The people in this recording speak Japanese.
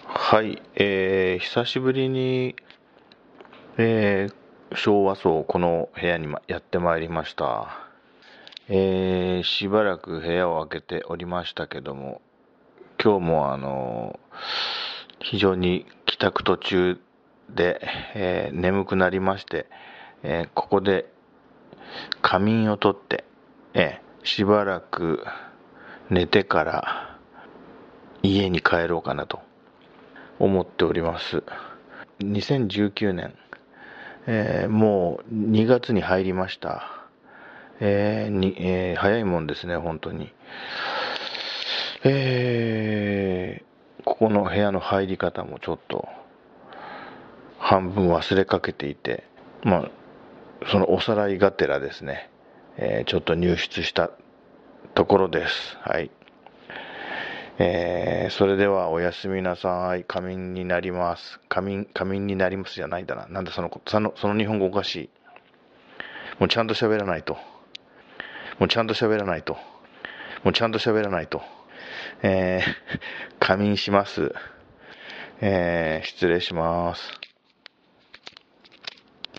はい、えー久しぶりに、えー昭和層この部屋にまやってまいりました、えーしばらく部屋を開けておりましたけども今日もあの非常に帰宅途中で、えー眠くなりまして、えーここで仮眠をとって、えーしばらく寝てから家に帰ろうかなと思っております。2019年、えーもう2月に入りました、えーにえー早いもんですね本当に。えここの部屋の入り方もちょっと半分忘れかけていてまあそのおさらいがてらですね、えちょっと入室したところです。はい。えーそれではおやすみなさい。仮眠になります。仮眠、仮眠になりますじゃないんだな。なんだその、その、その日本語おかしい。もうちゃんと喋らないと。もうちゃんと喋らないと。もうちゃんと喋らないと。えー 仮眠します。えー失礼します。